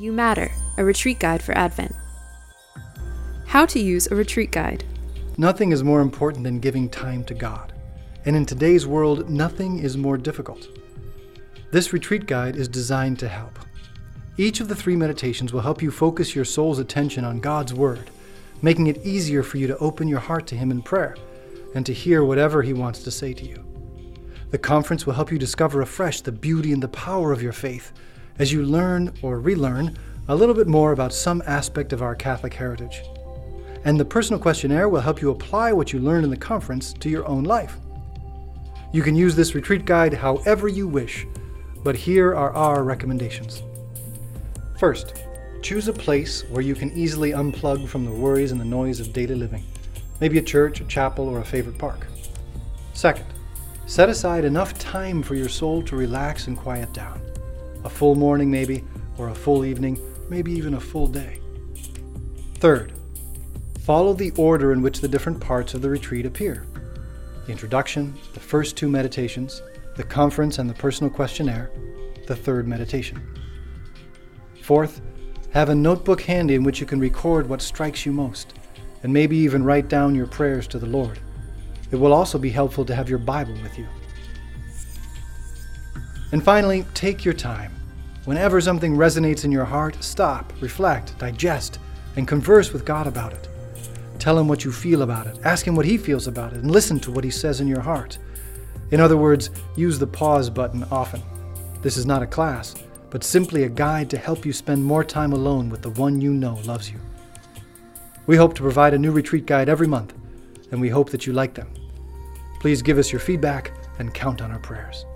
You Matter, a retreat guide for Advent. How to use a retreat guide. Nothing is more important than giving time to God. And in today's world, nothing is more difficult. This retreat guide is designed to help. Each of the three meditations will help you focus your soul's attention on God's Word, making it easier for you to open your heart to Him in prayer and to hear whatever He wants to say to you. The conference will help you discover afresh the beauty and the power of your faith as you learn or relearn a little bit more about some aspect of our Catholic heritage. And the personal questionnaire will help you apply what you learned in the conference to your own life. You can use this retreat guide however you wish, but here are our recommendations. First, choose a place where you can easily unplug from the worries and the noise of daily living, maybe a church, a chapel, or a favorite park. Second, set aside enough time for your soul to relax and quiet down. A full morning, maybe, or a full evening, maybe even a full day. Third, follow the order in which the different parts of the retreat appear the introduction, the first two meditations, the conference and the personal questionnaire, the third meditation. Fourth, have a notebook handy in which you can record what strikes you most, and maybe even write down your prayers to the Lord. It will also be helpful to have your Bible with you. And finally, take your time. Whenever something resonates in your heart, stop, reflect, digest, and converse with God about it. Tell Him what you feel about it, ask Him what He feels about it, and listen to what He says in your heart. In other words, use the pause button often. This is not a class, but simply a guide to help you spend more time alone with the one you know loves you. We hope to provide a new retreat guide every month, and we hope that you like them. Please give us your feedback and count on our prayers.